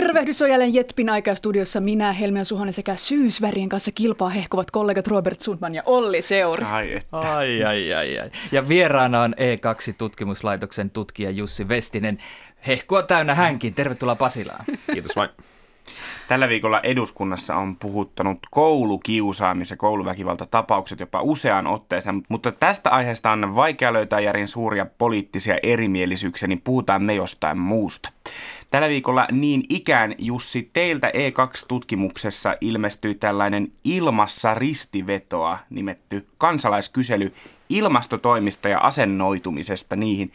Tervehdys on jälleen Jetpin aikaa studiossa minä, Helmiä Suhonen sekä syysvärien kanssa kilpaa hehkuvat kollegat Robert Sundman ja Olli Seuri. Ai että. Ai, ai, ai, ai. Ja vieraana on E2-tutkimuslaitoksen tutkija Jussi Vestinen. Hehkua täynnä hänkin. Tervetuloa Pasilaan. Kiitos vain. Tällä viikolla eduskunnassa on puhuttanut koulukiusaamis- ja kouluväkivaltatapaukset jopa useaan otteeseen, mutta tästä aiheesta on vaikea löytää järin suuria poliittisia erimielisyyksiä, niin puhutaan me jostain muusta. Tällä viikolla niin ikään, Jussi, teiltä E2-tutkimuksessa ilmestyi tällainen ilmassa ristivetoa nimetty kansalaiskysely ilmastotoimista ja asennoitumisesta niihin.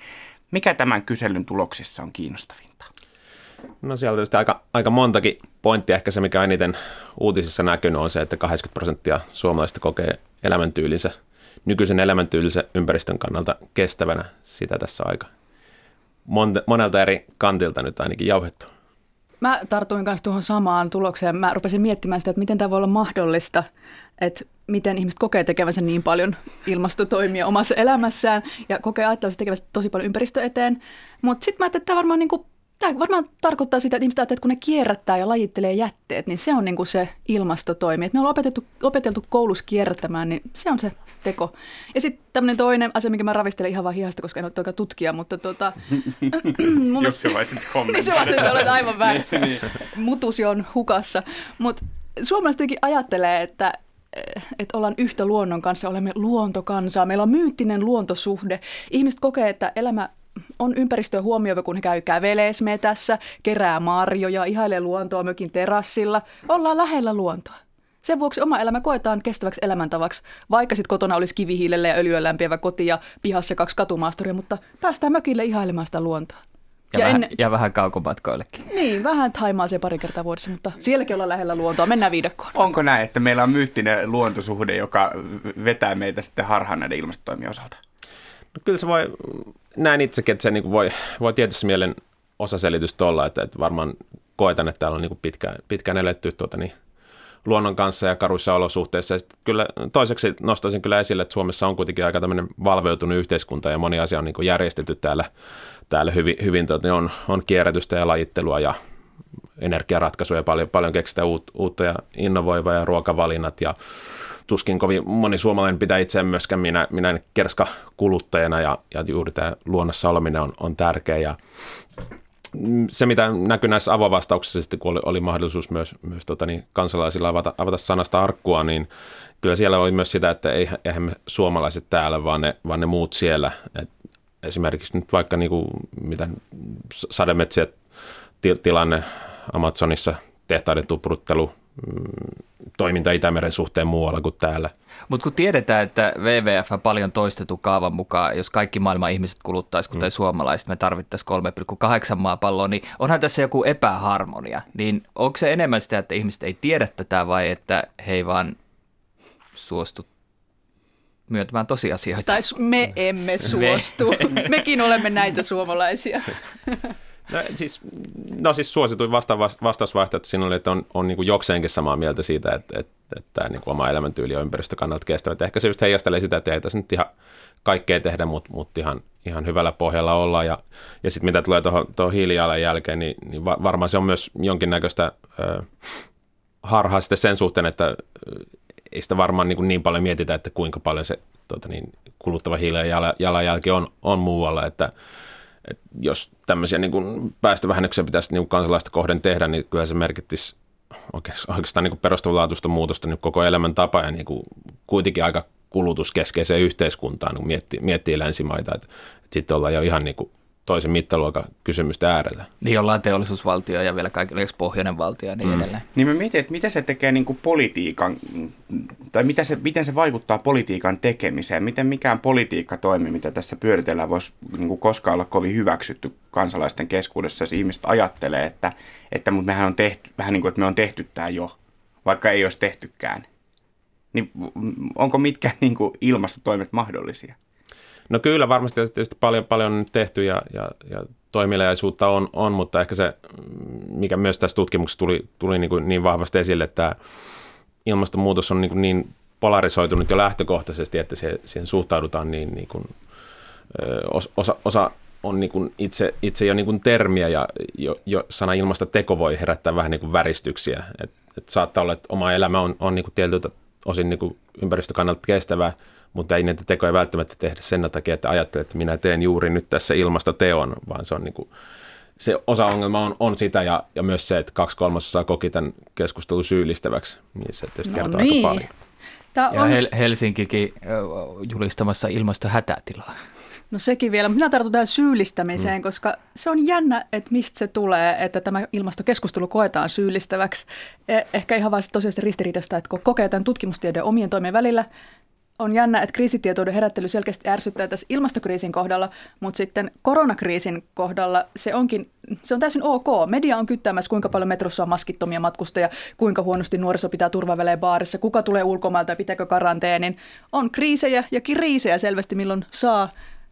Mikä tämän kyselyn tuloksissa on kiinnostavinta? No siellä on tietysti aika, aika montakin pointtia. Ehkä se, mikä eniten uutisissa näkynyt, on se, että 80 prosenttia suomalaisista kokee elämäntyylinsä, nykyisen elämäntyylisen ympäristön kannalta kestävänä. Sitä tässä aika monta, monelta eri kantilta nyt ainakin jauhettu. Mä tartuin kanssa tuohon samaan tulokseen. Mä rupesin miettimään sitä, että miten tämä voi olla mahdollista, että miten ihmiset kokee tekevänsä niin paljon ilmastotoimia omassa elämässään ja kokee ajattelevansa tekevänsä tosi paljon ympäristö eteen. Mutta sitten mä ajattelin, että tämä varmaan niinku Tämä varmaan tarkoittaa sitä, että ihmiset ajattelee, että kun ne kierrättää ja lajittelee jätteet, niin se on niin kuin se ilmastotoimi. Että me ollaan opetettu, opeteltu koulussa kierrättämään, niin se on se teko. Ja sitten tämmöinen toinen asia, mikä mä ravistelen ihan vaan hihasta, koska en ole toika tutkija, mutta tota... Jos se voisit se vaan, että olet aivan väärässä. Niin, Mutusi on hukassa. Mutta suomalaiset jotenkin ajattelee, että että ollaan yhtä luonnon kanssa, olemme luontokansaa, meillä on myyttinen luontosuhde. Ihmiset kokee, että elämä on ympäristöä huomioiva, kun he käy kävelees metässä, kerää marjoja, ihailee luontoa mökin terassilla. Ollaan lähellä luontoa. Sen vuoksi oma elämä koetaan kestäväksi elämäntavaksi, vaikka sitten kotona olisi kivihiilellä ja öljyllä lämpiävä koti ja pihassa kaksi katumaasturia, mutta päästään mökille ihailemaan sitä luontoa. Ja, ja, vähän, en... ja vähän kaukomatkoillekin. Niin, vähän taimaa se pari kertaa vuodessa, mutta sielläkin ollaan lähellä luontoa. Mennään viidakkoon. Onko näin, että meillä on myyttinen luontosuhde, joka vetää meitä sitten harhaan näiden ilmastotoimien osalta? No kyllä se voi, näin itsekin, että se niin voi, voi tietysti mielen osaselitystä olla, että, että varmaan koetan, että täällä on niin pitkään, pitkään eletty tuota, niin, luonnon kanssa ja karuissa olosuhteissa. Ja kyllä, toiseksi nostaisin kyllä esille, että Suomessa on kuitenkin aika tämmöinen valveutunut yhteiskunta ja moni asia on niin järjestetty täällä, täällä hyvin, hyvin tuota, niin on, on kierrätystä ja lajittelua ja energiaratkaisuja paljon, paljon keksitään uutta ja innovoivaa ja ruokavalinnat ja tuskin kovin moni suomalainen pitää itseään myöskään minä, minä kerska kuluttajana ja, ja juuri tämä luonnossa oleminen on, on tärkeä ja se, mitä näkyy näissä avovastauksissa, kun oli, oli mahdollisuus myös, myös tota, niin, kansalaisilla avata, avata sanasta arkkua, niin kyllä siellä oli myös sitä, että eihän me suomalaiset täällä, vaan ne, vaan ne muut siellä. Et esimerkiksi nyt vaikka niin kuin, mitä sademetsien tilanne Amazonissa, tehtaiden tupruttelu, mm, toiminta Itämeren suhteen muualla kuin täällä. Mutta kun tiedetään, että WWF paljon toistettu kaavan mukaan, jos kaikki maailman ihmiset kuluttaisi kuten mm. suomalaiset, me tarvittaisiin 3,8 maapalloa, niin onhan tässä joku epäharmonia. Niin onko se enemmän sitä, että ihmiset ei tiedä tätä vai että he ei vaan suostu myöntämään tosiasioita? Tai me emme suostu. Me. Mekin olemme näitä suomalaisia. No siis, no siis suosituin vasta, vastausvaihtoehto siinä oli, että on, on niin jokseenkin samaa mieltä siitä, että, että, että niin oma elämäntyyli on ympäristökannalta kestävä. Ehkä se just heijastelee sitä, että ei tässä nyt ihan kaikkea tehdä, mutta, mutta ihan, ihan hyvällä pohjalla olla. Ja, ja sitten mitä tulee tuohon, hiilijalanjälkeen, niin, niin varmaan se on myös jonkinnäköistä ö, harhaa sitten sen suhteen, että ei sitä varmaan niin, niin paljon mietitä, että kuinka paljon se tota niin, kuluttava hiilijalanjälki on, on muualla, että et jos tämmöisiä niin kuin päästövähennyksiä pitäisi niin kuin kansalaista kohden tehdä, niin kyllä se merkittisi oikeastaan niin perustavanlaatuista muutosta niin koko elämäntapa ja niin kuin kuitenkin aika kulutuskeskeiseen yhteiskuntaan, kun miettii, miettii länsimaita, että, että sitten ollaan jo ihan niin kuin toisen mittaluokan kysymystä äärellä. Niin ollaan teollisuusvaltio ja vielä kaikille pohjoinen valtio ja niin mm. edelleen. Niin mä mietin, että mitä se tekee niin kuin politiikan, tai mitä se, miten se vaikuttaa politiikan tekemiseen, miten mikään politiikka toimi, mitä tässä pyöritellään, voisi niin kuin koskaan olla kovin hyväksytty kansalaisten keskuudessa, jos ihmiset ajattelee, että, että mutta mehän on tehty, vähän niin kuin, että me on tehty tämä jo, vaikka ei olisi tehtykään. niin onko mitkä niin kuin ilmastotoimet mahdollisia? No kyllä, varmasti tietysti paljon, paljon tehty ja, ja, ja toimeliaisuutta on, on, mutta ehkä se, mikä myös tässä tutkimuksessa tuli, tuli niin, kuin niin vahvasti esille, että ilmastonmuutos on niin, kuin niin polarisoitunut jo lähtökohtaisesti, että siihen, siihen suhtaudutaan niin, niin kuin, osa, osa on niin kuin itse, itse jo niin kuin termiä ja jo, jo sana ilmastoteko voi herättää vähän niin kuin väristyksiä. Et, et saattaa olla, että oma elämä on, on niin kuin tietyltä osin niin kuin ympäristökannalta kestävää, mutta ei niitä tekoja välttämättä tehdä sen takia, että ajattelet, että minä teen juuri nyt tässä ilmastoteon, vaan se on niin kuin, se osa ongelma on, on sitä ja, ja myös se, että kaksi kolmasosaa koki tämän keskustelun syyllistäväksi, niin se tietysti No kertoo niin. aika paljon. Tämä Ja on, Hel- Helsinkikin julistamassa ilmastohätätilaa. no sekin vielä. Minä tartun tähän syyllistämiseen, mm. koska se on jännä, että mistä se tulee, että tämä ilmastokeskustelu koetaan syyllistäväksi. Eh- ehkä ihan vaan tosiaan se ristiriidasta, että kun kokee tämän tutkimustiedon omien toimien välillä, on jännä, että kriisitietouden herättely selkeästi ärsyttää tässä ilmastokriisin kohdalla, mutta sitten koronakriisin kohdalla se onkin, se on täysin ok. Media on kyttäämässä, kuinka paljon metrossa on maskittomia matkustajia, kuinka huonosti nuoriso pitää turvavälejä baarissa, kuka tulee ulkomailta ja pitääkö karanteenin. On kriisejä ja kriisejä selvästi, milloin saa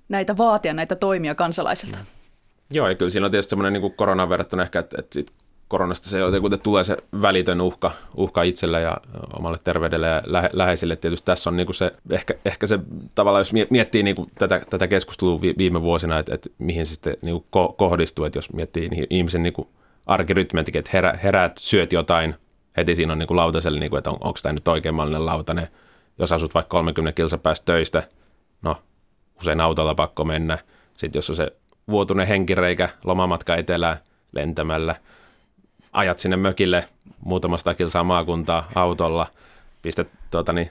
näitä vaatia, näitä toimia kansalaisilta. Joo, ja kyllä siinä on tietysti semmoinen niin koronaan verrattuna ehkä, että, että sit koronasta se jotenkin tulee se välitön uhka, uhka itselle ja omalle terveydelle ja lähe, läheisille. Tietysti tässä on niin kuin se, ehkä, ehkä se tavallaan, jos miettii niin kuin tätä, tätä keskustelua vi- viime vuosina, että, että mihin se sitten niin kuin ko- kohdistuu, että jos miettii niin ihmisen niin arkirytmentikin, että herä, heräät, syöt jotain, heti siinä on niin kuin lautaselle, niin kuin, että on, onko tämä nyt oikein lautanen. Jos asut vaikka 30 kilsa päästä töistä, no usein autolla pakko mennä. Sitten jos on se vuotuinen henkireikä, lomamatka etelään lentämällä, ajat sinne mökille muutamasta kilsaa maakuntaa autolla, pistät tuota, niin,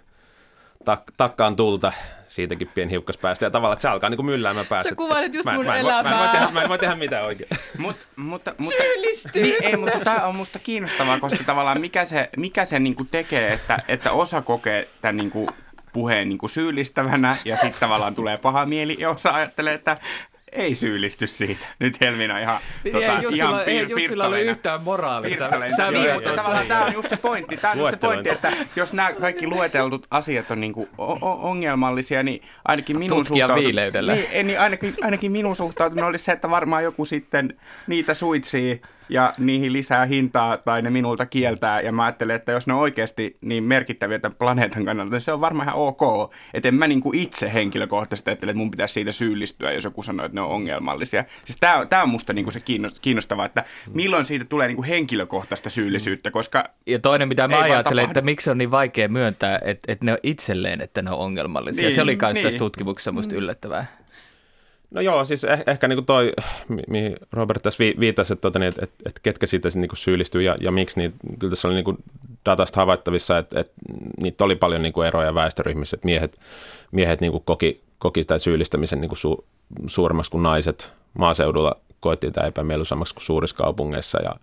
tak- takkaan tulta, siitäkin pieni hiukkas päästä ja tavallaan, että se alkaa niin kuin mylläämään päästä. Sä kuvailit just mä, mun mä, en voi- Mä, en voi elämää. tehdä, mä en voi tehdä mitään oikein. Mut, mutta, mutta, Syyllistyy. Niin, ei, mutta tämä on musta kiinnostavaa, koska tavallaan mikä se, mikä se niinku tekee, että, että osa kokee tämän niinku puheen niinku syyllistävänä ja sitten tavallaan tulee paha mieli ja osa ajattelee, että ei syyllisty siitä. Nyt Helmina ihan, tota, ihan pir, pirstaleina. moraalista Pirstaleina. Niin, mutta tavallaan tämä on just se pointti. Tämä on just se pointti, että jos nämä kaikki lueteltut asiat on niinku o- ongelmallisia, niin ainakin minun Tutkijan suhtautu- viileydellä. Niin, ei, niin ainakin, ainakin minun suhtautuminen olisi se, että varmaan joku sitten niitä suitsii ja niihin lisää hintaa tai ne minulta kieltää. Ja mä ajattelen, että jos ne on oikeasti niin merkittäviä tämän planeetan kannalta, niin se on varmaan ihan ok. Että en mä niin kuin itse henkilökohtaisesti ajattele, että mun pitäisi siitä syyllistyä, jos joku sanoo, että ne on ongelmallisia. Siis tää, tää on musta niin kuin se kiinnos- kiinnostavaa, että milloin siitä tulee niin kuin henkilökohtaista syyllisyyttä, koska Ja toinen, mitä mä ajattelen, tapahdu. että miksi on niin vaikea myöntää, että, että ne on itselleen, että ne on ongelmallisia. Niin, se oli myös niin. tässä tutkimuksessa musta yllättävää. No joo, siis eh, ehkä niin kuin toi, mi- mihin Robert tässä vi- viitasi, että, tota, niin, että, että, että ketkä siitä niin kuin syyllistyy ja, ja miksi, niin kyllä tässä oli niin kuin datasta havaittavissa, että, että niitä oli paljon niin kuin eroja väestöryhmissä, että miehet, miehet niin kuin koki, koki sitä syyllistämisen niin kuin su, suuremmaksi kuin naiset. Maaseudulla koettiin tämä epämieluisammaksi kuin suurissa kaupungeissa ja,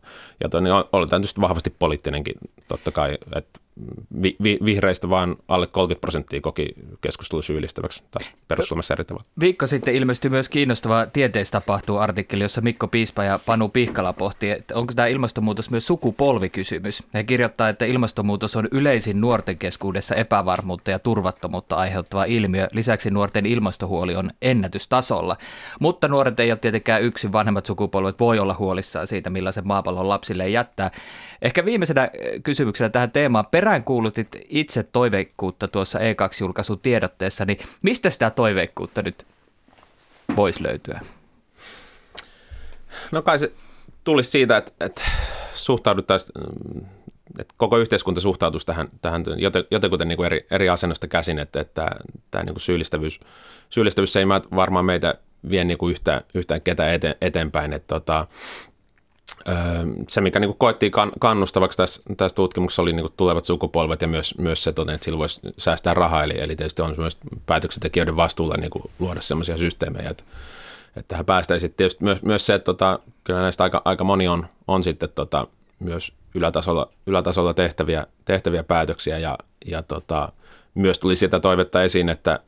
ja toi, niin on, oli tämä tietysti vahvasti poliittinenkin totta kai, että vi, vi, vihreistä vaan alle 30 prosenttia koki keskustelu syyllistäväksi, taas perussuomessa eri tavalla. Viikko sitten ilmestyi myös kiinnostava tieteistä tapahtuu artikkeli, jossa Mikko Piispa ja Panu Pihkala pohti, että onko tämä ilmastonmuutos myös sukupolvikysymys. He kirjoittaa, että ilmastonmuutos on yleisin nuorten keskuudessa epävarmuutta ja turvattomuutta aiheuttava ilmiö. Lisäksi nuorten ilmastohuoli on ennätystasolla. Mutta nuoret ei ole tietenkään yksin, vanhemmat sukupolvet voi olla huolissaan siitä, millaisen maapallon lapsille jättää. Ehkä viimeisenä eh, kysymyksenä tähän teemaan. Peräänkuulutit itse toiveikkuutta tuossa E2-julkaisun tiedotteessa, niin mistä sitä toiveikkuutta nyt voisi löytyä? No kai se tulisi siitä, että, että suhtauduttaisiin, mm, että koko yhteiskunta suhtautuisi tähän, tähän joten, jotenkuten niin kuin eri, eri asennosta käsin, että, että tämä, niin kuin syyllistävyys, syyllistävyys ei varmaan meitä vie niin kuin yhtään, yhtään ketään eteenpäin. Että, tota, se, mikä niin koettiin kan, kannustavaksi tässä, tässä tutkimuksessa, oli niin tulevat sukupolvet ja myös, myös se, että sillä voisi säästää rahaa. Eli, eli tietysti on myös päätöksentekijöiden vastuulla niin luoda sellaisia systeemejä, että, että tähän päästäisiin. Tietysti myös, myös se, että tota, kyllä näistä aika, aika moni on, on sitten tota, myös ylätasolla, ylätasolla tehtäviä, tehtäviä päätöksiä ja, ja tota, myös tuli sitä toivetta esiin, että,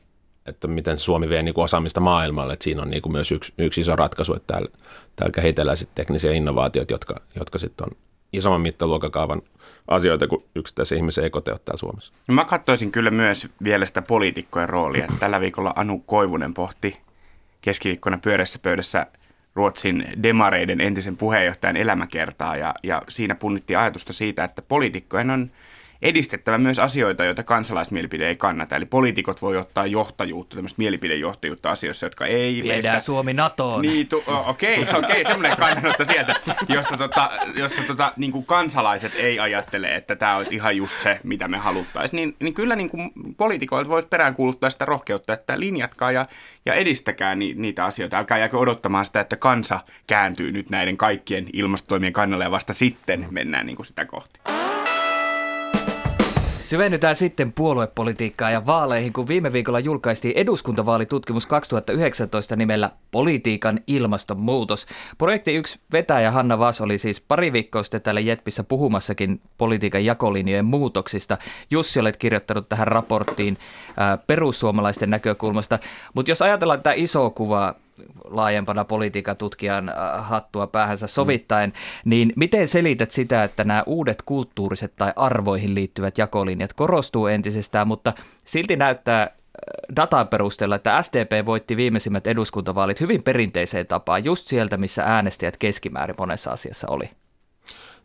että miten Suomi vie niin kuin osaamista maailmalle, että siinä on niin kuin myös yksi, yksi iso ratkaisu, että täällä, täällä kehitellään sitten teknisiä innovaatioita, jotka, jotka sitten on, isomman mittaluokakaavan asioita kuin yksittäisen ihmisen ekoteot täällä Suomessa. No mä katsoisin kyllä myös vielä sitä poliitikkojen roolia. Tällä viikolla Anu Koivunen pohti keskiviikkona pyörässä pöydässä Ruotsin demareiden entisen puheenjohtajan elämäkertaa ja, ja siinä punnittiin ajatusta siitä, että poliitikkojen on edistettävä myös asioita, joita kansalaismielipide ei kannata. Eli poliitikot voi ottaa johtajuutta, tämmöistä mielipidejohtajuutta asioissa, jotka ei... Viedään meistä... Suomi NATOon. Niin, tu- okei, okei, okay, semmoinen kannanotto sieltä, josta, tota, josta tota, niin kuin kansalaiset ei ajattele, että tämä olisi ihan just se, mitä me haluttaisiin. Niin, niin kyllä niin kuin poliitikoilta voisi peräänkuuluttaa sitä rohkeutta, että linjatkaa ja, ja edistäkää ni, niitä asioita. Älkää jääkö odottamaan sitä, että kansa kääntyy nyt näiden kaikkien ilmastotoimien kannalle ja vasta sitten mennään niin kuin sitä kohti. Syvennytään sitten puoluepolitiikkaan ja vaaleihin, kun viime viikolla julkaistiin eduskuntavaalitutkimus 2019 nimellä Politiikan ilmastonmuutos. Projekti yksi vetäjä Hanna Vaas oli siis pari viikkoa sitten täällä Jetpissä puhumassakin politiikan jakolinjojen muutoksista. Jussi olet kirjoittanut tähän raporttiin ää, perussuomalaisten näkökulmasta. Mutta jos ajatellaan tätä isoa kuvaa, laajempana politiikatutkijan äh, hattua päähänsä sovittaen, mm. niin miten selität sitä, että nämä uudet kulttuuriset tai arvoihin liittyvät jakolinjat korostuu entisestään, mutta silti näyttää äh, datan perusteella, että SDP voitti viimeisimmät eduskuntavaalit hyvin perinteiseen tapaan, just sieltä, missä äänestäjät keskimäärin monessa asiassa oli.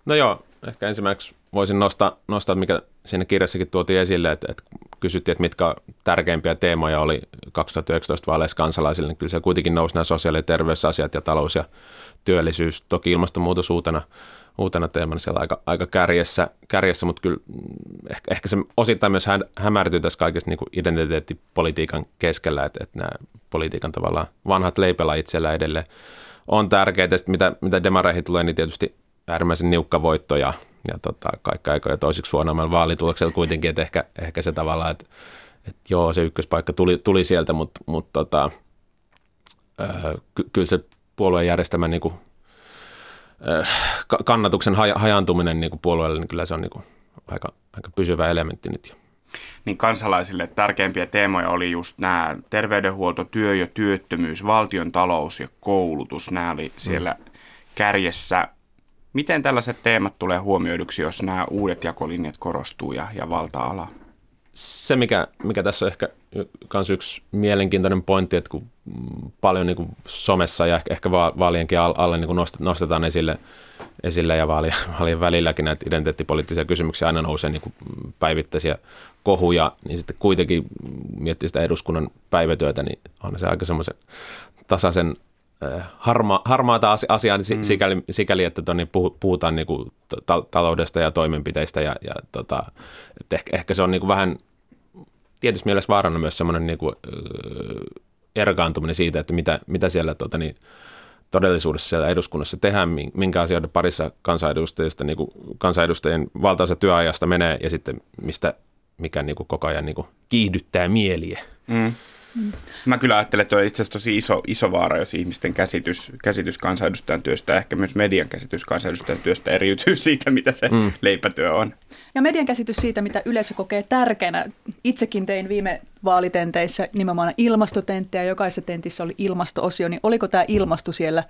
No joo, ehkä ensimmäiseksi voisin nostaa, nostaa mikä siinä kirjassakin tuotiin esille, että, että kysyttiin, että mitkä tärkeimpiä teemoja oli 2019 vaaleissa kansalaisille, niin kyllä se kuitenkin nousi nämä sosiaali- ja terveysasiat ja talous ja työllisyys. Toki ilmastonmuutos uutena, uutena teemana siellä aika, aika kärjessä, kärjessä, mutta kyllä ehkä, ehkä se osittain myös hä, hämärtyy tässä kaikessa niin identiteettipolitiikan keskellä, että, että nämä politiikan tavallaan vanhat leipellä itsellä edelleen on tärkeitä. Sitten mitä, mitä demareihin tulee, niin tietysti äärimmäisen niukka voitto ja, ja tota, kaikki aikoja toisiksi huonommalla vaalituloksella kuitenkin, että ehkä, ehkä se tavallaan, että, että joo, se ykköspaikka tuli, tuli sieltä, mutta, mutta tota, ky, kyllä se puolueen järjestämä niin kuin, kannatuksen hajantuminen niin kuin puolueelle, niin kyllä se on niin kuin aika, aika pysyvä elementti nyt jo. Niin kansalaisille tärkeimpiä teemoja oli just nämä terveydenhuolto, työ ja työttömyys, valtion talous ja koulutus. Nämä oli siellä mm. kärjessä Miten tällaiset teemat tulee huomioiduksi, jos nämä uudet jakolinjat korostuu ja, ja valta-ala? Se, mikä, mikä tässä on ehkä myös yksi mielenkiintoinen pointti, että kun paljon niin kuin somessa ja ehkä, ehkä vaalienkin alle niin kuin nostetaan esille, esille ja vaalien, vaalien välilläkin näitä identiteettipoliittisia kysymyksiä aina nousee niin kuin päivittäisiä kohuja, niin sitten kuitenkin miettii sitä eduskunnan päivätyötä, niin on se aika semmoisen tasaisen harma, harmaata asiaa niin mm. sikäli, sikäli, että toni, puhutaan niin kuin ta- taloudesta ja toimenpiteistä ja, ja tota, ehkä, ehkä, se on niin kuin vähän tietysti mielessä vaarana myös semmoinen niin kuin, erkaantuminen siitä, että mitä, mitä siellä tota, niin, todellisuudessa siellä eduskunnassa tehdään, minkä asioiden parissa kansanedustajista, niin kuin kansanedustajien valtaosa työajasta menee ja sitten mistä mikä niin kuin koko ajan niin kuin kiihdyttää mieliä. Mm. Mm. Mä kyllä ajattelen, että on itse asiassa tosi iso, iso vaara, jos ihmisten käsitys, käsitys kansanedustajan työstä, ehkä myös median käsitys kansanedustajan työstä eriytyy siitä, mitä se mm. leipätyö on. Ja median käsitys siitä, mitä yleisö kokee tärkeänä. Itsekin tein viime vaalitenteissä nimenomaan ilmastotenttejä, jokaisessa tentissä oli ilmastoosio, niin oliko tämä ilmasto siellä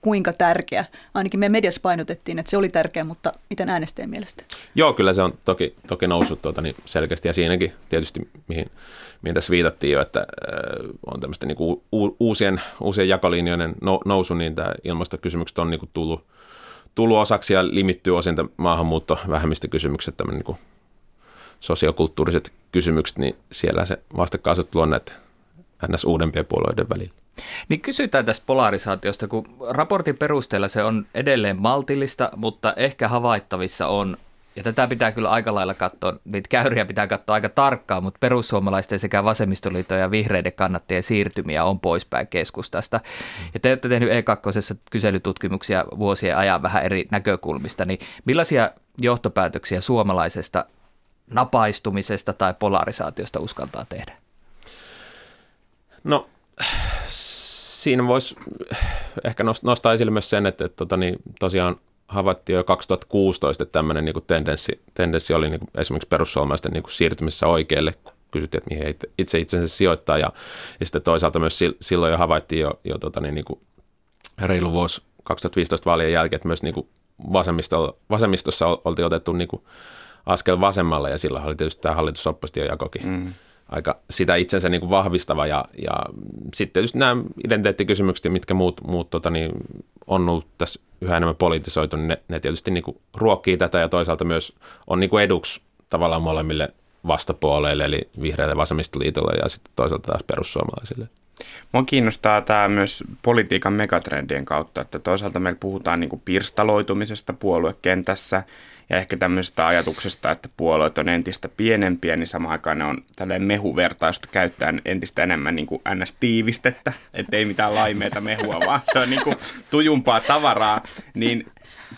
kuinka tärkeä? Ainakin me mediassa painotettiin, että se oli tärkeä, mutta miten äänestäjän mielestä? Joo, kyllä se on toki, toki noussut tuota, niin selkeästi ja siinäkin tietysti, mihin, mihin tässä viitattiin jo, että äh, on tämmöistä niin uusien, uusien jakolinjojen nousu, niin tämä ilmastokysymykset on niin kuin tullut, tullut osaksi ja limittyy osin maahanmuutto, vähemmistökysymykset, tämmöinen niin sosiokulttuuriset kysymykset, niin siellä se vastakkainasettelu on näitä ns. uudempien puolueiden välillä. Niin kysytään tästä polarisaatiosta, kun raportin perusteella se on edelleen maltillista, mutta ehkä havaittavissa on, ja tätä pitää kyllä aika lailla katsoa, niitä käyriä pitää katsoa aika tarkkaan, mutta perussuomalaisten sekä vasemmistoliiton ja vihreiden kannattajien siirtymiä on poispäin keskustasta. Ja te olette tehnyt E2 kyselytutkimuksia vuosien ajan vähän eri näkökulmista, niin millaisia johtopäätöksiä suomalaisesta napaistumisesta tai polarisaatiosta uskaltaa tehdä? No siinä voisi ehkä nostaa esille myös sen, että, että tota, niin, tosiaan havaittiin jo 2016, että tämmöinen niin tendenssi, tendenssi oli niin kuin esimerkiksi perussuomalaisten niin siirtymisessä oikealle, kysyttiin, että mihin itse itsensä sijoittaa, ja, ja sitten toisaalta myös silloin jo havaittiin jo, jo tota, niin, niin kuin reilu vuosi 2015 vaalien jälkeen, että myös niin kuin vasemmisto, vasemmistossa oltiin otettu niin kuin askel vasemmalle ja sillä oli tietysti tämä jakokin mm. aika sitä itsensä niin kuin vahvistava ja, ja sitten tietysti nämä identiteettikysymykset ja mitkä muut, muut tota, niin, on ollut tässä yhä enemmän politisoitu, niin ne, ne tietysti niin kuin ruokkii tätä ja toisaalta myös on niin kuin eduksi tavallaan molemmille vastapuoleille, eli vihreille vasemmistoliitolle ja sitten toisaalta taas perussuomalaisille. Mua kiinnostaa tämä myös politiikan megatrendien kautta, että toisaalta meillä puhutaan niin kuin pirstaloitumisesta puoluekentässä ja ehkä tämmöisestä ajatuksesta, että puolueet on entistä pienempiä, niin samaan aikaan ne on tälleen mehuvertaistu käyttäen entistä enemmän niin kuin ns-tiivistettä, ettei mitään laimeita mehua, vaan se on niin kuin tujumpaa tavaraa, niin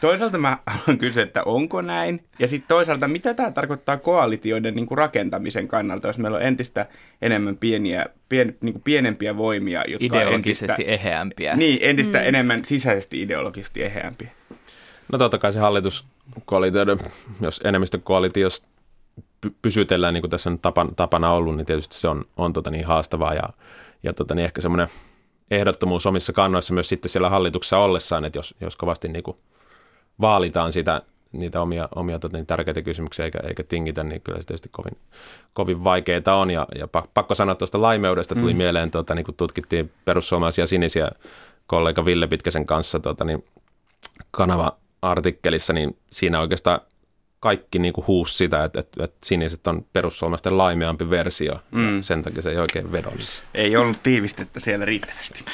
toisaalta mä haluan kysyä, että onko näin? Ja sitten toisaalta, mitä tämä tarkoittaa koalitioiden niin kuin rakentamisen kannalta, jos meillä on entistä enemmän pieniä, pien, niin kuin pienempiä voimia, jotka Ideologisesti entistä, eheämpiä. Niin, entistä mm. enemmän sisäisesti ideologisesti eheämpiä. No totta kai se hallituskoalitioiden, jos enemmistökoalitiossa pysytellään, niin kuin tässä on tapana, tapana ollut, niin tietysti se on, on tota niin haastavaa ja, ja tota niin ehkä semmoinen ehdottomuus omissa kannoissa myös sitten siellä hallituksessa ollessaan, että jos, jos kovasti niin kuin vaalitaan sitä, niitä omia, omia tota, niin tärkeitä kysymyksiä eikä, eikä tingitä, niin kyllä se tietysti kovin, kovin vaikeaa on. Ja, ja pakko sanoa tuosta laimeudesta tuli mm. mieleen, tota, niin kun tutkittiin perussuomalaisia sinisiä kollega Ville Pitkäsen kanssa tota, niin kanava-artikkelissa, niin siinä oikeastaan kaikki niin kuin huusi sitä, että, että, että siniset on perussuomalaisten laimeampi versio. Mm. Sen takia se ei oikein vedonnut. Ei ollut tiivistettä siellä riittävästi.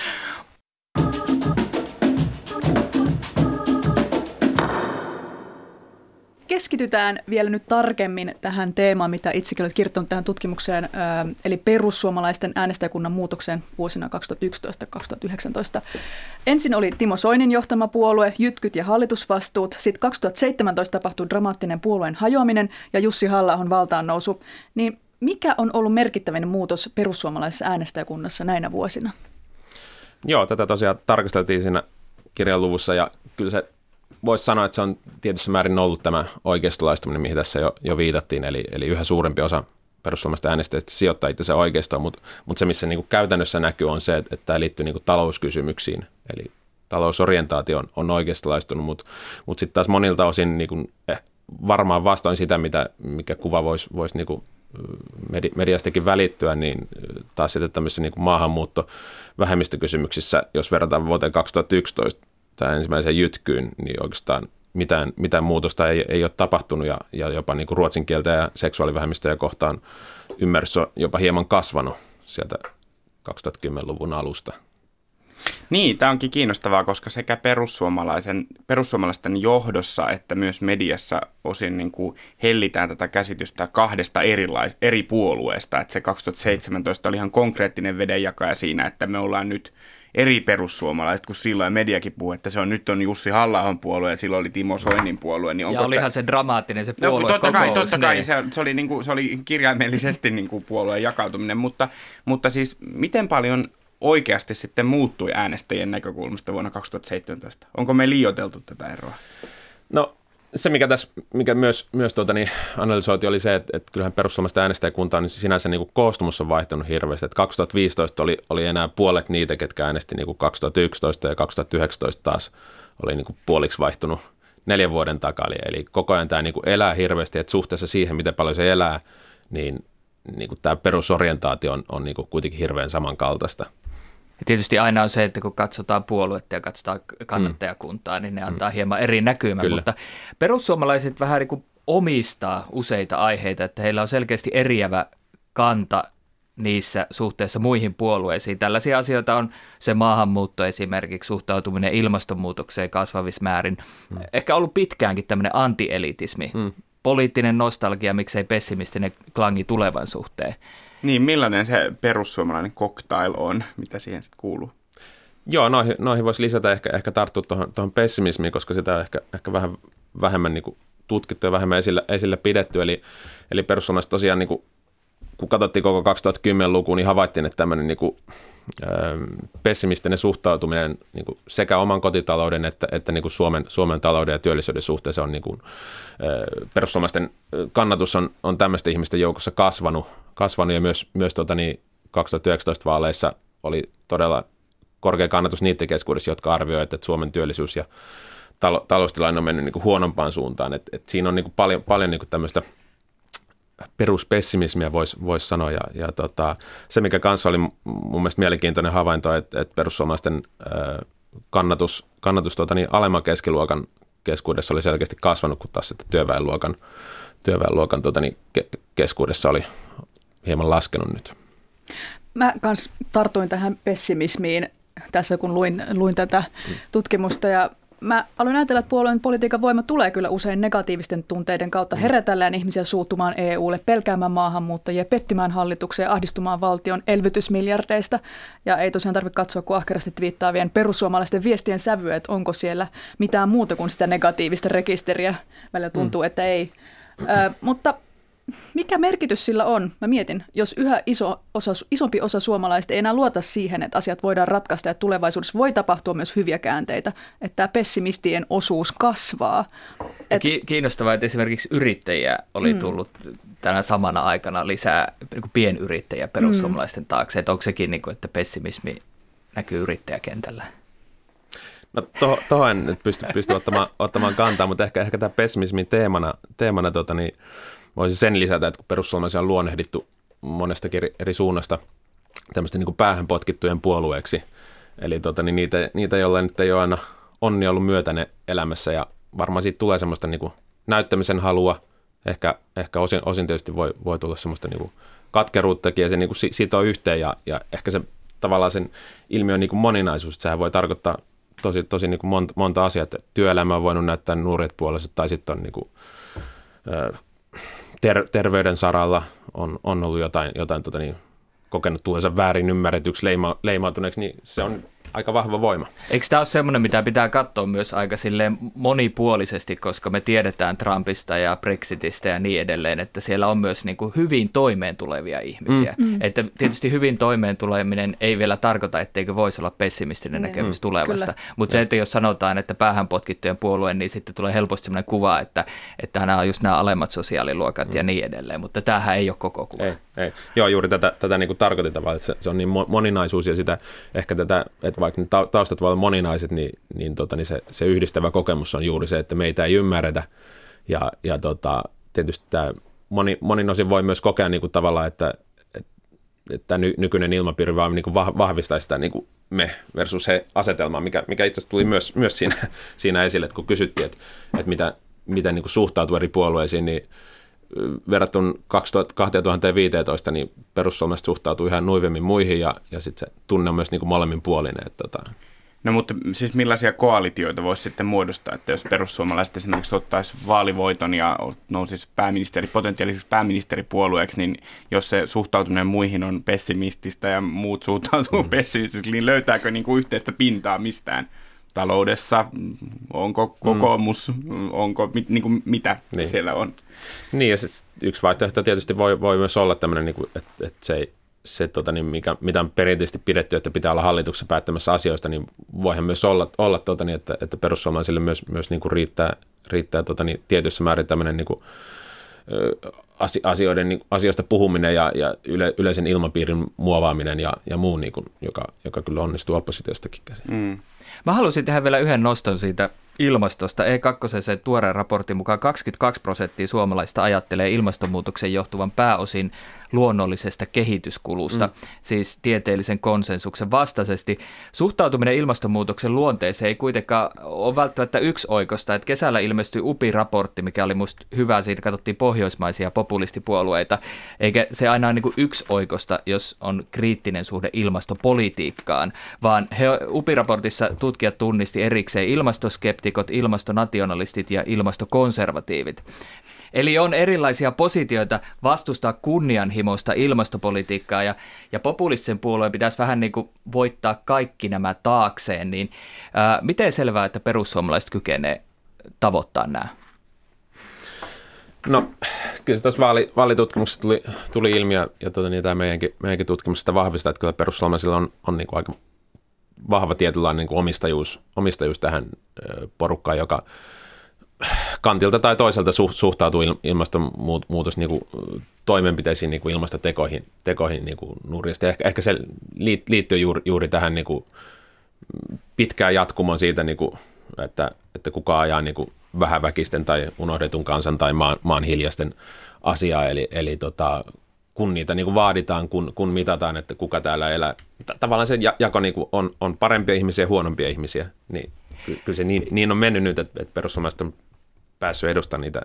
Keskitytään vielä nyt tarkemmin tähän teemaan, mitä itsekin olet kirjoittanut tähän tutkimukseen, eli perussuomalaisten äänestäjäkunnan muutokseen vuosina 2011-2019. Ensin oli Timo Soinin johtama puolue, jytkyt ja hallitusvastuut. Sitten 2017 tapahtui dramaattinen puolueen hajoaminen ja Jussi halla valtaan nousu. Niin mikä on ollut merkittävin muutos perussuomalaisessa äänestäjäkunnassa näinä vuosina? Joo, tätä tosiaan tarkasteltiin siinä kirjan luvussa ja kyllä se voisi sanoa, että se on tietyssä määrin ollut tämä oikeistolaistuminen, mihin tässä jo, jo viitattiin, eli, eli yhä suurempi osa perussuomalaista äänestäjistä sijoittaa itse oikeistoon, mutta, mutta se, missä niin kuin käytännössä näkyy, on se, että, että tämä liittyy niin kuin talouskysymyksiin, eli talousorientaatio on, on oikeistolaistunut, mutta, mutta sitten taas monilta osin niin kuin, eh, varmaan vastoin sitä, mitä, mikä kuva voisi, voisi niin kuin mediastakin välittyä, niin taas sitten tämmöisissä niin kuin maahanmuutto vähemmistökysymyksissä, jos verrataan vuoteen 2011, tämä ensimmäiseen jytkyyn, niin oikeastaan mitään, mitään muutosta ei, ei ole tapahtunut ja, ja jopa niin kuin ruotsin kieltä ja seksuaalivähemmistöjä kohtaan ymmärrys on jopa hieman kasvanut sieltä 2010-luvun alusta. Niin, tämä onkin kiinnostavaa, koska sekä perussuomalaisen, perussuomalaisten johdossa että myös mediassa osin niin kuin hellitään tätä käsitystä kahdesta erilais, eri puolueesta. Että se 2017 oli ihan konkreettinen vedenjakaja siinä, että me ollaan nyt – eri perussuomalaiset, kun silloin mediakin puhuu, että se on nyt on Jussi halla puolue ja silloin oli Timo Soinin puolue. Niin onko ja olihan se dramaattinen se puolue no, totta kai, totta kai niin. se, se, oli, niin kuin, se oli kirjaimellisesti niin kuin puolueen jakautuminen, mutta, mutta siis miten paljon oikeasti sitten muuttui äänestäjien näkökulmasta vuonna 2017? Onko me liioteltu tätä eroa? No se, mikä tässä mikä myös, myös tuota, niin analysoiti, oli se, että, että kyllähän perussuomalaista äänestäjäkuntaa niin sinänsä niin kuin koostumus on vaihtunut hirveästi. Että 2015 oli, oli enää puolet niitä, ketkä äänesti niin kuin 2011 ja 2019 taas oli niin kuin puoliksi vaihtunut neljän vuoden takaa. Eli, eli koko ajan tämä niin kuin elää hirveästi, että suhteessa siihen, miten paljon se elää, niin, niin kuin tämä perusorientaatio on, on niin kuin kuitenkin hirveän samankaltaista. Ja tietysti aina on se, että kun katsotaan puoluetta ja katsotaan kannattajakuntaa, niin ne antaa mm. hieman eri näkymän, Kyllä. mutta perussuomalaiset vähän niin kuin omistaa useita aiheita, että heillä on selkeästi eriävä kanta niissä suhteessa muihin puolueisiin. Tällaisia asioita on se maahanmuutto esimerkiksi, suhtautuminen ilmastonmuutokseen kasvavissa määrin. Mm. Ehkä ollut pitkäänkin tämmöinen antielitismi, mm. poliittinen nostalgia, miksei pessimistinen klangi tulevan suhteen. Niin, millainen se perussuomalainen cocktail on, mitä siihen sitten kuuluu? Joo, noihin, noihin voisi lisätä ehkä, ehkä tarttua tuohon pessimismiin, koska sitä on ehkä, ehkä vähän vähemmän niin tutkittu ja vähemmän esillä, esillä pidetty. Eli, eli perussuomalaiset tosiaan, niin kuin, kun katsottiin koko 2010-lukuun, niin havaittiin, että tämmöinen niin kuin, pessimistinen suhtautuminen niin kuin sekä oman kotitalouden että, että niin kuin Suomen, Suomen talouden ja työllisyyden suhteessa on niin kuin, perussuomalaisten kannatus on, on tämmöisten ihmisten joukossa kasvanut, kasvanut ja myös, myös tuota, niin 2019 vaaleissa oli todella korkea kannatus niiden keskuudessa, jotka arvioivat, että Suomen työllisyys ja talo, taloustilanne on mennyt niin kuin huonompaan suuntaan. Et, et siinä on niin kuin paljon, paljon niin kuin tämmöistä peruspessimismiä voisi vois sanoa. Ja, ja tota, se, mikä kanssa oli mun mielestä mielenkiintoinen havainto, että, että perussuomalaisten ää, kannatus, kannatus tuota, niin alemman keskiluokan keskuudessa oli selkeästi kasvanut, kun taas sitten työväenluokan, työväenluokan tuota, niin ke- keskuudessa oli hieman laskenut nyt. Mä kans tartuin tähän pessimismiin tässä, kun luin, luin tätä tutkimusta ja mä aloin ajatella, että puolueen politiikan voima tulee kyllä usein negatiivisten tunteiden kautta mm. herätellään ihmisiä suuttumaan EUlle, pelkäämään maahanmuuttajia, pettymään hallitukseen ahdistumaan valtion elvytysmiljardeista. Ja ei tosiaan tarvitse katsoa kuin ahkerasti viittaavien perussuomalaisten viestien sävyä, että onko siellä mitään muuta kuin sitä negatiivista rekisteriä. Välillä tuntuu, mm. että ei. Ö, mutta mikä merkitys sillä on? Mä mietin, jos yhä iso osa, isompi osa suomalaista ei enää luota siihen, että asiat voidaan ratkaista ja tulevaisuudessa voi tapahtua myös hyviä käänteitä, että tämä pessimistien osuus kasvaa. Et... Kiinnostavaa, että esimerkiksi yrittäjiä oli mm. tullut tänä samana aikana lisää niin kuin pienyrittäjiä perussuomalaisten mm. taakse. Että onko sekin, niin kuin, että pessimismi näkyy yrittäjäkentällä? No tuohon en nyt pysty, pysty ottamaan, ottamaan kantaa, mutta ehkä, ehkä tämä pessimismin teemana, teemana tota, niin, voisin sen lisätä, että kun perussuomalaisia on luonnehdittu monestakin eri suunnasta tämmöisten niin päähän potkittujen puolueeksi, eli tota, niin niitä, niitä, joilla nyt ei ole aina onni ollut myötäne elämässä ja varmaan siitä tulee semmoista niin kuin näyttämisen halua, ehkä, ehkä osin, osin tietysti voi, voi tulla semmoista niin kuin katkeruuttakin ja se niin kuin sitoo yhteen ja, ja ehkä se tavallaan sen ilmiön niin kuin moninaisuus, että sehän voi tarkoittaa tosi, tosi niin kuin monta, monta asiaa, että työelämä on voinut näyttää nuoret puolesta tai sitten on niin kuin, ter- terveyden saralla on, on ollut jotain, jotain tota niin, kokenut tulensa väärin ymmärretyksi, leima, leimautuneeksi, niin se on aika vahva voima. Eikö tämä ole semmoinen, mitä pitää katsoa myös aika monipuolisesti, koska me tiedetään Trumpista ja Brexitistä ja niin edelleen, että siellä on myös niin kuin hyvin toimeen tulevia ihmisiä. Mm. mm. Että tietysti hyvin toimeen tuleminen ei vielä tarkoita, etteikö voisi olla pessimistinen mm. näkemys mm. tulevasta. Mutta se, että jos sanotaan, että päähän potkittujen puolue, niin sitten tulee helposti sellainen kuva, että, että nämä on just nämä alemmat sosiaaliluokat mm. ja niin edelleen. Mutta tämähän ei ole koko kuva. Ei, ei. Joo, juuri tätä, tätä niin kuin tarkoitin tavallaan, että se, se on niin moninaisuus ja sitä ehkä tätä, että vaikka ne taustat voivat olla moninaiset, niin, niin, tota, niin se, se yhdistävä kokemus on juuri se, että meitä ei ymmärretä. Ja, ja tota, tietysti tämä moni, monin osin voi myös kokea niin kuin tavallaan, että, että ny, nykyinen ilmapiiri vaan niin kuin vahvistaa sitä niin kuin me versus he asetelmaa, mikä, mikä itse asiassa tuli myös, myös siinä, siinä esille, että kun kysyttiin, että, että mitä, miten niin kuin suhtautuu eri puolueisiin, niin verrattuna 2015, niin perussuomalaiset suhtautuu ihan nuivemmin muihin ja, ja sitten se tunne on myös niin kuin molemmin puolinen. Että, tota. No mutta siis millaisia koalitioita voisi sitten muodostaa, että jos perussuomalaiset esimerkiksi ottaisi vaalivoiton ja nousisi pääministeri, potentiaaliseksi pääministeripuolueeksi, niin jos se suhtautuminen muihin on pessimististä ja muut suhtautuu mm. pessimistisesti, niin löytääkö niin kuin yhteistä pintaa mistään? Taloudessa, onko kokoomus, mm. onko niin kuin mitä niin. siellä on. Niin ja sit yksi vaihtoehto tietysti voi, voi myös olla tämmöinen, niin kuin, että, että se, ei, se tota, niin mikä, mitä on perinteisesti pidetty, että pitää olla hallituksessa päättämässä asioista, niin voihan myös olla, olla tota, niin, että, että perussuomalaisille myös, myös niin kuin riittää, riittää tota, niin, tietyssä määrin tämmöinen niin kuin, asioiden, niin, asioista puhuminen ja, ja yle, yleisen ilmapiirin muovaaminen ja, ja muu, niin kuin, joka, joka kyllä onnistuu oppositiostakin käsin. Mm. Mä haluaisin tehdä vielä yhden noston siitä ilmastosta. E2 se tuoreen raportin mukaan 22 prosenttia suomalaista ajattelee ilmastonmuutoksen johtuvan pääosin luonnollisesta kehityskulusta, mm. siis tieteellisen konsensuksen vastaisesti. Suhtautuminen ilmastonmuutoksen luonteeseen ei kuitenkaan ole välttämättä yksi oikosta. Että kesällä ilmestyi UPI-raportti, mikä oli musta hyvä, siitä katsottiin pohjoismaisia populistipuolueita, eikä se aina ole niin yksi oikosta, jos on kriittinen suhde ilmastopolitiikkaan, vaan he, UPI-raportissa tutkijat tunnisti erikseen ilmastoskeptikot, ilmastonationalistit ja ilmastokonservatiivit. Eli on erilaisia positioita vastustaa kunnianhimoista ilmastopolitiikkaa ja, ja populistisen puolueen pitäisi vähän niin kuin voittaa kaikki nämä taakseen, niin ää, miten selvää, että perussuomalaiset kykenee tavoittaa nämä? No, kyllä se tuossa vaali, vaalitutkimuksessa tuli, tuli ilmi ja, ja tuota, niin tämä meidänkin, meidänkin tutkimuksesta vahvistaa, että kyllä perussuomalaisilla on, on niin kuin aika vahva tietynlainen niin omistajuus, omistajuus tähän porukkaan, joka, kantilta tai toiselta suhtautuu ilmastonmuutos niin kuin toimenpiteisiin niin kuin ilmastotekoihin tekoihin niin kuin nurjasti. Ehkä, ehkä se liittyy juuri, juuri tähän niin kuin pitkään jatkumoon siitä niin kuin että, että kuka ajaa niin kuin vähäväkisten tai unohdetun kansan tai maan, maan hiljaisten asiaa. Eli, eli tota, kun niitä niin kuin vaaditaan, kun, kun mitataan, että kuka täällä elää. Tavallaan se jako niin kuin on, on parempia ihmisiä ja huonompia ihmisiä. Niin, kyllä se niin, niin on mennyt nyt, että, että perussuomalaiset on päässyt edustamaan niitä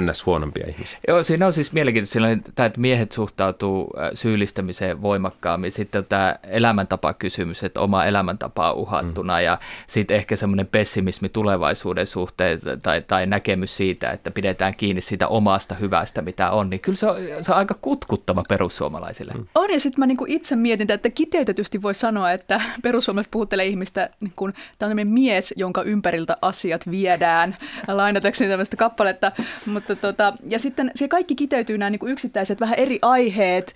ns. huonompia ihmisiä. Joo, siinä on siis mielenkiintoista tämä, että miehet suhtautuu syyllistämiseen voimakkaammin. Sitten tämä elämäntapa-kysymys, että oma elämäntapa on uhattuna mm. ja sitten ehkä semmoinen pessimismi tulevaisuuden suhteen tai, tai näkemys siitä, että pidetään kiinni siitä omasta hyvästä, mitä on, niin kyllä se on, se on aika kutkuttava perussuomalaisille. Mm. On ja sitten mä niinku itse mietin, että kiteytetysti voi sanoa, että perussuomalaiset puhuttelee ihmistä, niin kun tämä on mies, jonka ympäriltä asiat viedään, lainatakseni tämmöistä kappaletta, mutta tota, ja sitten se kaikki kiteytyy nämä niin yksittäiset vähän eri aiheet,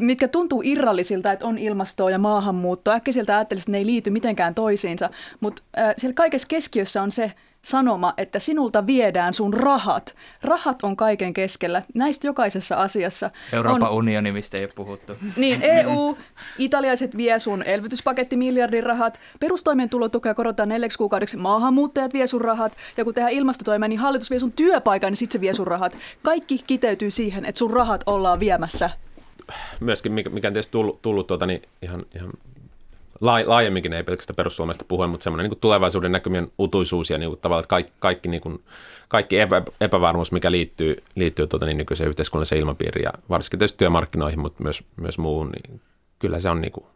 mitkä tuntuu irrallisilta, että on ilmastoa ja maahanmuuttoa. Äkkiseltä ajattelisin, että ne ei liity mitenkään toisiinsa, mutta äh, siellä kaikessa keskiössä on se, sanoma, että sinulta viedään sun rahat. Rahat on kaiken keskellä. Näistä jokaisessa asiassa. Euroopan on, unioni, mistä ei ole puhuttu. Niin, EU, italialaiset vie sun elvytyspaketti miljardin rahat, perustoimeentulotukea korotetaan neljäksi kuukaudeksi, maahanmuuttajat vie sun rahat, ja kun tehdään ilmastotoimia, niin hallitus vie sun työpaikan, niin sitten se vie sun rahat. Kaikki kiteytyy siihen, että sun rahat ollaan viemässä myöskin, mikä, mikä on tietysti tullut, tullut tuota, niin ihan, ihan laajemminkin, ei pelkästään perussuomalaisesta puhuen, mutta semmoinen niin tulevaisuuden näkymien utuisuus ja niin kuin, tavallaan kaikki, kaikki, niin kuin, kaikki epä, epävarmuus, mikä liittyy, liittyy tuota, niin nykyiseen yhteiskunnalliseen ilmapiiriin ja varsinkin tietysti työmarkkinoihin, mutta myös, myös muuhun, niin kyllä se on niin kuin,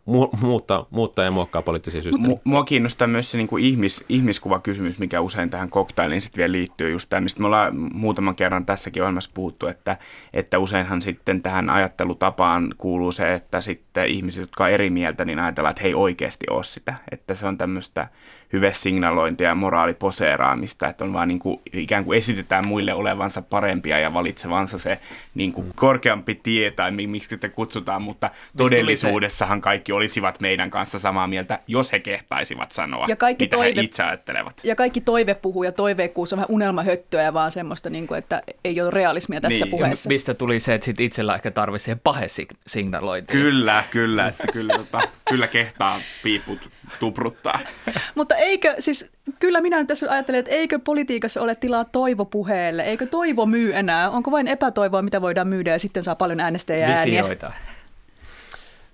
muuttaa, muuttaa ja muokkaa poliittisia systeemejä. Mua kiinnostaa myös se niin kuin ihmis, ihmiskuvakysymys, mikä usein tähän koktailiin sitten vielä liittyy just tämä, mistä me ollaan muutaman kerran tässäkin ohjelmassa puhuttu, että, että useinhan sitten tähän ajattelutapaan kuuluu se, että sitten ihmiset, jotka on eri mieltä, niin ajatellaan, että he ei oikeasti ole sitä, että se on tämmöistä hyvesignalointia ja moraaliposeeraamista, että on vaan niin kuin, ikään kuin esitetään muille olevansa parempia ja valitsevansa se niin kuin korkeampi tie tai miksi sitä kutsutaan, mutta todellisuudessahan kaikki olisivat meidän kanssa samaa mieltä, jos he kehtaisivat sanoa, ja kaikki mitä toive, he itse ajattelevat. Ja kaikki toive puhuu ja toiveikkuus on vähän unelmahöttöä ja vaan semmoista, niin kuin, että ei ole realismia tässä niin, puheessa. Mistä tuli se, että sit itsellä ehkä tarvitsee siihen pahesignalointiin. Kyllä, kyllä, että kyllä, tota, kyllä kehtaa piiput tupruttaa. Mutta eikö, siis kyllä minä nyt tässä ajattelen, että eikö politiikassa ole tilaa toivopuheelle? Eikö toivo myy enää? Onko vain epätoivoa, mitä voidaan myydä ja sitten saa paljon äänestäjä ääniä? Visioita.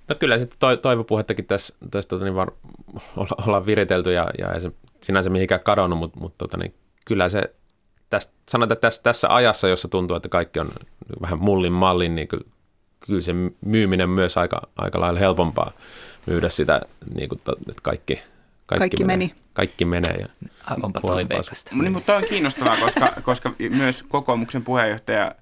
No kyllä sitten to, toivopuhettakin tässä, tässä tota, niin var, olla, ollaan viritelty ja, ja se sinänsä mihinkään kadonnut, mutta, mutta tota, niin kyllä se, tästä, sanotaan, että tässä, tässä ajassa, jossa tuntuu, että kaikki on vähän mullin mallin, niin kyllä, kyllä se myyminen myös aika, aika lailla helpompaa myydä sitä, niin kuin, että kaikki, kaikki, kaikki menee, meni. Kaikki menee. Ja Onpa toiveikasta. Niin, mutta on kiinnostavaa, koska, koska myös kokoomuksen puheenjohtaja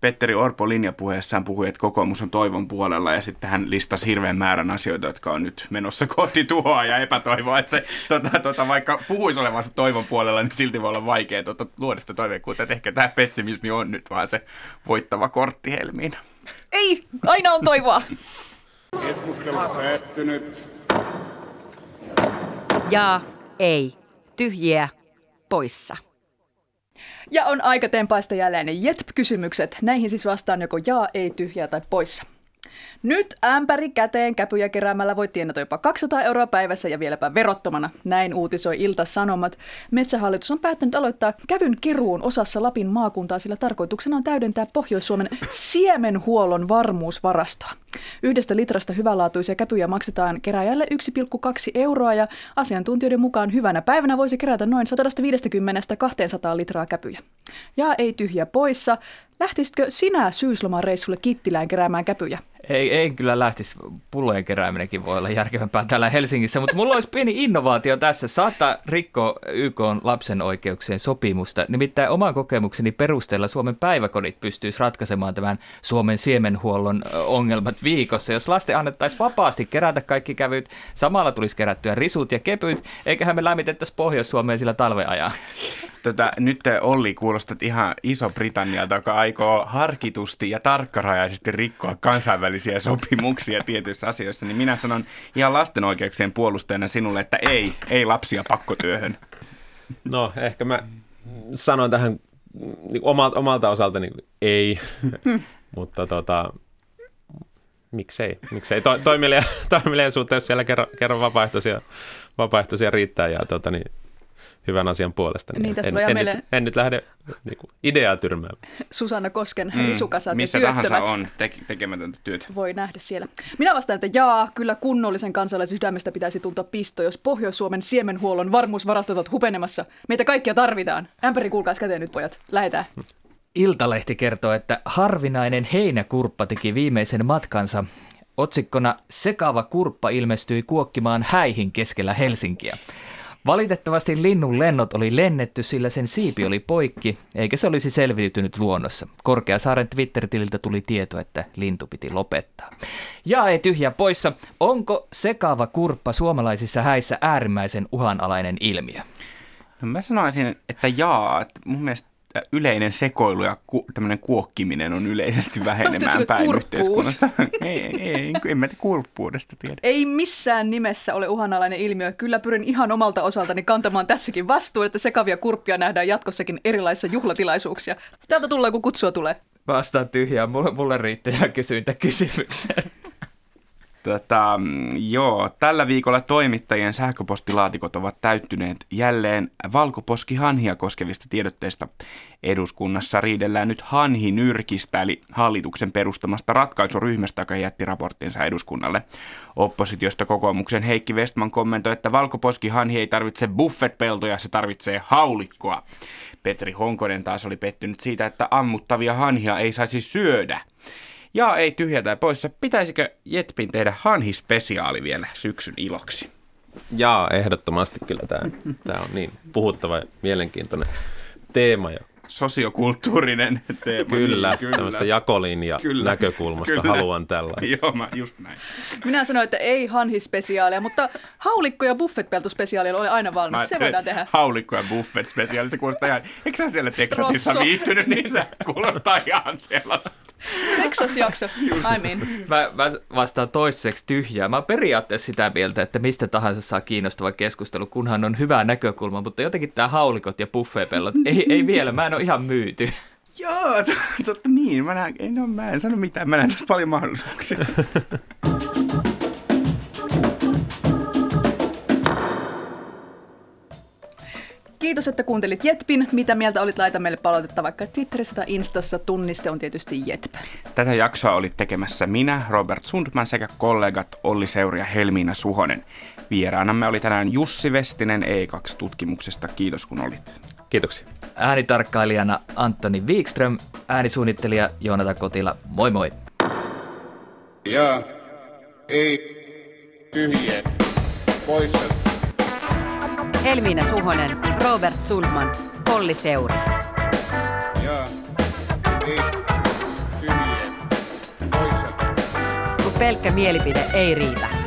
Petteri Orpo linjapuheessaan puhui, että kokoomus on toivon puolella ja sitten hän listasi hirveän määrän asioita, jotka on nyt menossa kohti tuhoa ja epätoivoa. Että se, tota, tota, vaikka puhuisi olevansa toivon puolella, niin silti voi olla vaikea tota, luoda sitä toiveikkuutta. Että ehkä tämä pessimismi on nyt vaan se voittava kortti helmiin. Ei, aina on toivoa. Keskustelu päättynyt. Ja ei. Tyhjiä poissa. Ja on aika tempaista jälleen ne JETP-kysymykset. Näihin siis vastaan joko jaa, ei, tyhjää tai poissa. Nyt ämpäri käteen käpyjä keräämällä voi tienata jopa 200 euroa päivässä ja vieläpä verottomana. Näin uutisoi Ilta-Sanomat. Metsähallitus on päättänyt aloittaa kävyn keruun osassa Lapin maakuntaa, sillä tarkoituksena on täydentää Pohjois-Suomen siemenhuollon varmuusvarastoa. Yhdestä litrasta hyvälaatuisia käpyjä maksetaan keräjälle 1,2 euroa ja asiantuntijoiden mukaan hyvänä päivänä voisi kerätä noin 150-200 litraa käpyjä. Ja ei tyhjä poissa. Lähtisitkö sinä syyslomareissulle Kittilään keräämään käpyjä? Ei, ei kyllä lähtisi. Pullojen kerääminenkin voi olla järkevämpää täällä Helsingissä, mutta mulla olisi pieni innovaatio tässä. Saattaa rikkoa YK lapsen oikeuksien sopimusta. Nimittäin oman kokemukseni perusteella Suomen päiväkodit pystyisi ratkaisemaan tämän Suomen siemenhuollon ongelmat viikossa. Jos lasten annettaisiin vapaasti kerätä kaikki kävyt, samalla tulisi kerättyä risut ja kevyt, eiköhän me lämmitettäisi Pohjois-Suomeen sillä talveajan. Tota, nyt Olli kuulostat ihan Iso-Britannialta, joka aikoo harkitusti ja tarkkarajaisesti rikkoa kansainvälisiä sopimuksia tietyissä asioissa, niin minä sanon ihan lasten oikeuksien puolustajana sinulle, että ei, ei lapsia pakkotyöhön. No, ehkä mä sanon tähän niin omalta, omalta osaltani ei, mutta tota, miksei, miksei. To, toimeliaisuutta, jos siellä kerran, kerran vapaaehtoisia, vapaaehtoisia riittää ja tota, niin, hyvän asian puolesta. Niin, tästä en, en, meille- nyt, en nyt lähde niin kuin, ideaa tyrmäämään. Susanna Kosken mm, risukasat Missä tahansa on te- tekemätöntä työtä. Voi nähdä siellä. Minä vastaan, että jaa, kyllä kunnollisen kansalaisen sydämestä pitäisi tuntua pisto, jos Pohjois-Suomen siemenhuollon varmuusvarastot ovat hupenemassa. Meitä kaikkia tarvitaan. Ämpäri kuulkaas käteen nyt, pojat. Lähetään. Iltalehti kertoo, että harvinainen heinäkurppa teki viimeisen matkansa. Otsikkona Sekava kurppa ilmestyi kuokkimaan häihin keskellä Helsinkiä. Valitettavasti linnun lennot oli lennetty, sillä sen siipi oli poikki, eikä se olisi selviytynyt luonnossa. Korkeasaaren Twitter-tililtä tuli tieto, että lintu piti lopettaa. Ja ei tyhjä poissa. Onko sekava kurppa suomalaisissa häissä äärimmäisen uhanalainen ilmiö? No mä sanoisin, että jaa. Mun mielestä yleinen sekoilu ja ku, tämmöinen kuokkiminen on yleisesti vähenemään päin kurppuus? yhteiskunnassa. ei, ei, en mä tiedä kurppuudesta tiedä. Ei missään nimessä ole uhanalainen ilmiö. Kyllä pyrin ihan omalta osaltani kantamaan tässäkin vastuun, että sekavia kurppia nähdään jatkossakin erilaisissa juhlatilaisuuksia. Täältä tulee, kun kutsua tulee. Vastaan tyhjää, mulle, mulle riittää ja kysyntä kysymykseen. Tota, joo, tällä viikolla toimittajien sähköpostilaatikot ovat täyttyneet jälleen valkoposkihanhia koskevista tiedotteista. Eduskunnassa riidellään nyt hanhinyrkistä, eli hallituksen perustamasta ratkaisuryhmästä, joka jätti raporttinsa eduskunnalle. Oppositiosta kokoomuksen Heikki Westman kommentoi, että valkoposkihanhi ei tarvitse buffetpeltoja, se tarvitsee haulikkoa. Petri Honkonen taas oli pettynyt siitä, että ammuttavia hanhia ei saisi syödä. Ja ei tyhjätä poissa. Pitäisikö Jetpin tehdä hanhispesiaali vielä syksyn iloksi? Jaa, ehdottomasti kyllä tämä, tämä on niin puhuttava ja mielenkiintoinen teema. Ja Sosiokulttuurinen teema. kyllä, niin, tämmöistä jakolinja Kyllä. näkökulmasta Kyllä. haluan tällaista. Joo, mä just näin. Minä sanoin, että ei hanhispesiaalia, mutta haulikko- ja buffetpeltospesiaali oli aina valmis. Se voidaan tehdä. Haulikko ja buffet spesiaali. Se kuulostaa ihan, eikö sä siellä Texasissa Rosso. viihtynyt, niin se kuulostaa ihan sellaista. Texas-jakso. I mean. Mä, mä vastaan toiseksi tyhjää. Mä oon periaatteessa sitä mieltä, että mistä tahansa saa kiinnostava keskustelu, kunhan on hyvä näkökulma, mutta jotenkin tää haulikot ja buffeepellot, ei, ei vielä, mä en ole ihan myyty. Joo, totta niin. Mä, näen, no, mä en sano mitään. Mä näen tässä paljon mahdollisuuksia. Kiitos, että kuuntelit Jetpin. Mitä mieltä olit? Laita meille palautetta vaikka Twitterissä tai Instassa. Tunniste on tietysti Jetp. Tätä jaksoa oli tekemässä minä, Robert Sundman sekä kollegat Olli Seuri ja Helmiina Suhonen. Vieraanamme oli tänään Jussi Vestinen E2-tutkimuksesta. Kiitos kun olit. Kiitoksia. Äänitarkkailijana Antoni Wikström, äänisuunnittelija Joonata Kotila. Moi moi! Ja ei tyhjä poissa. Helmiina Suhonen, Robert Sundman, Olli Seuri. Ja ei. Kun pelkkä mielipide ei riitä.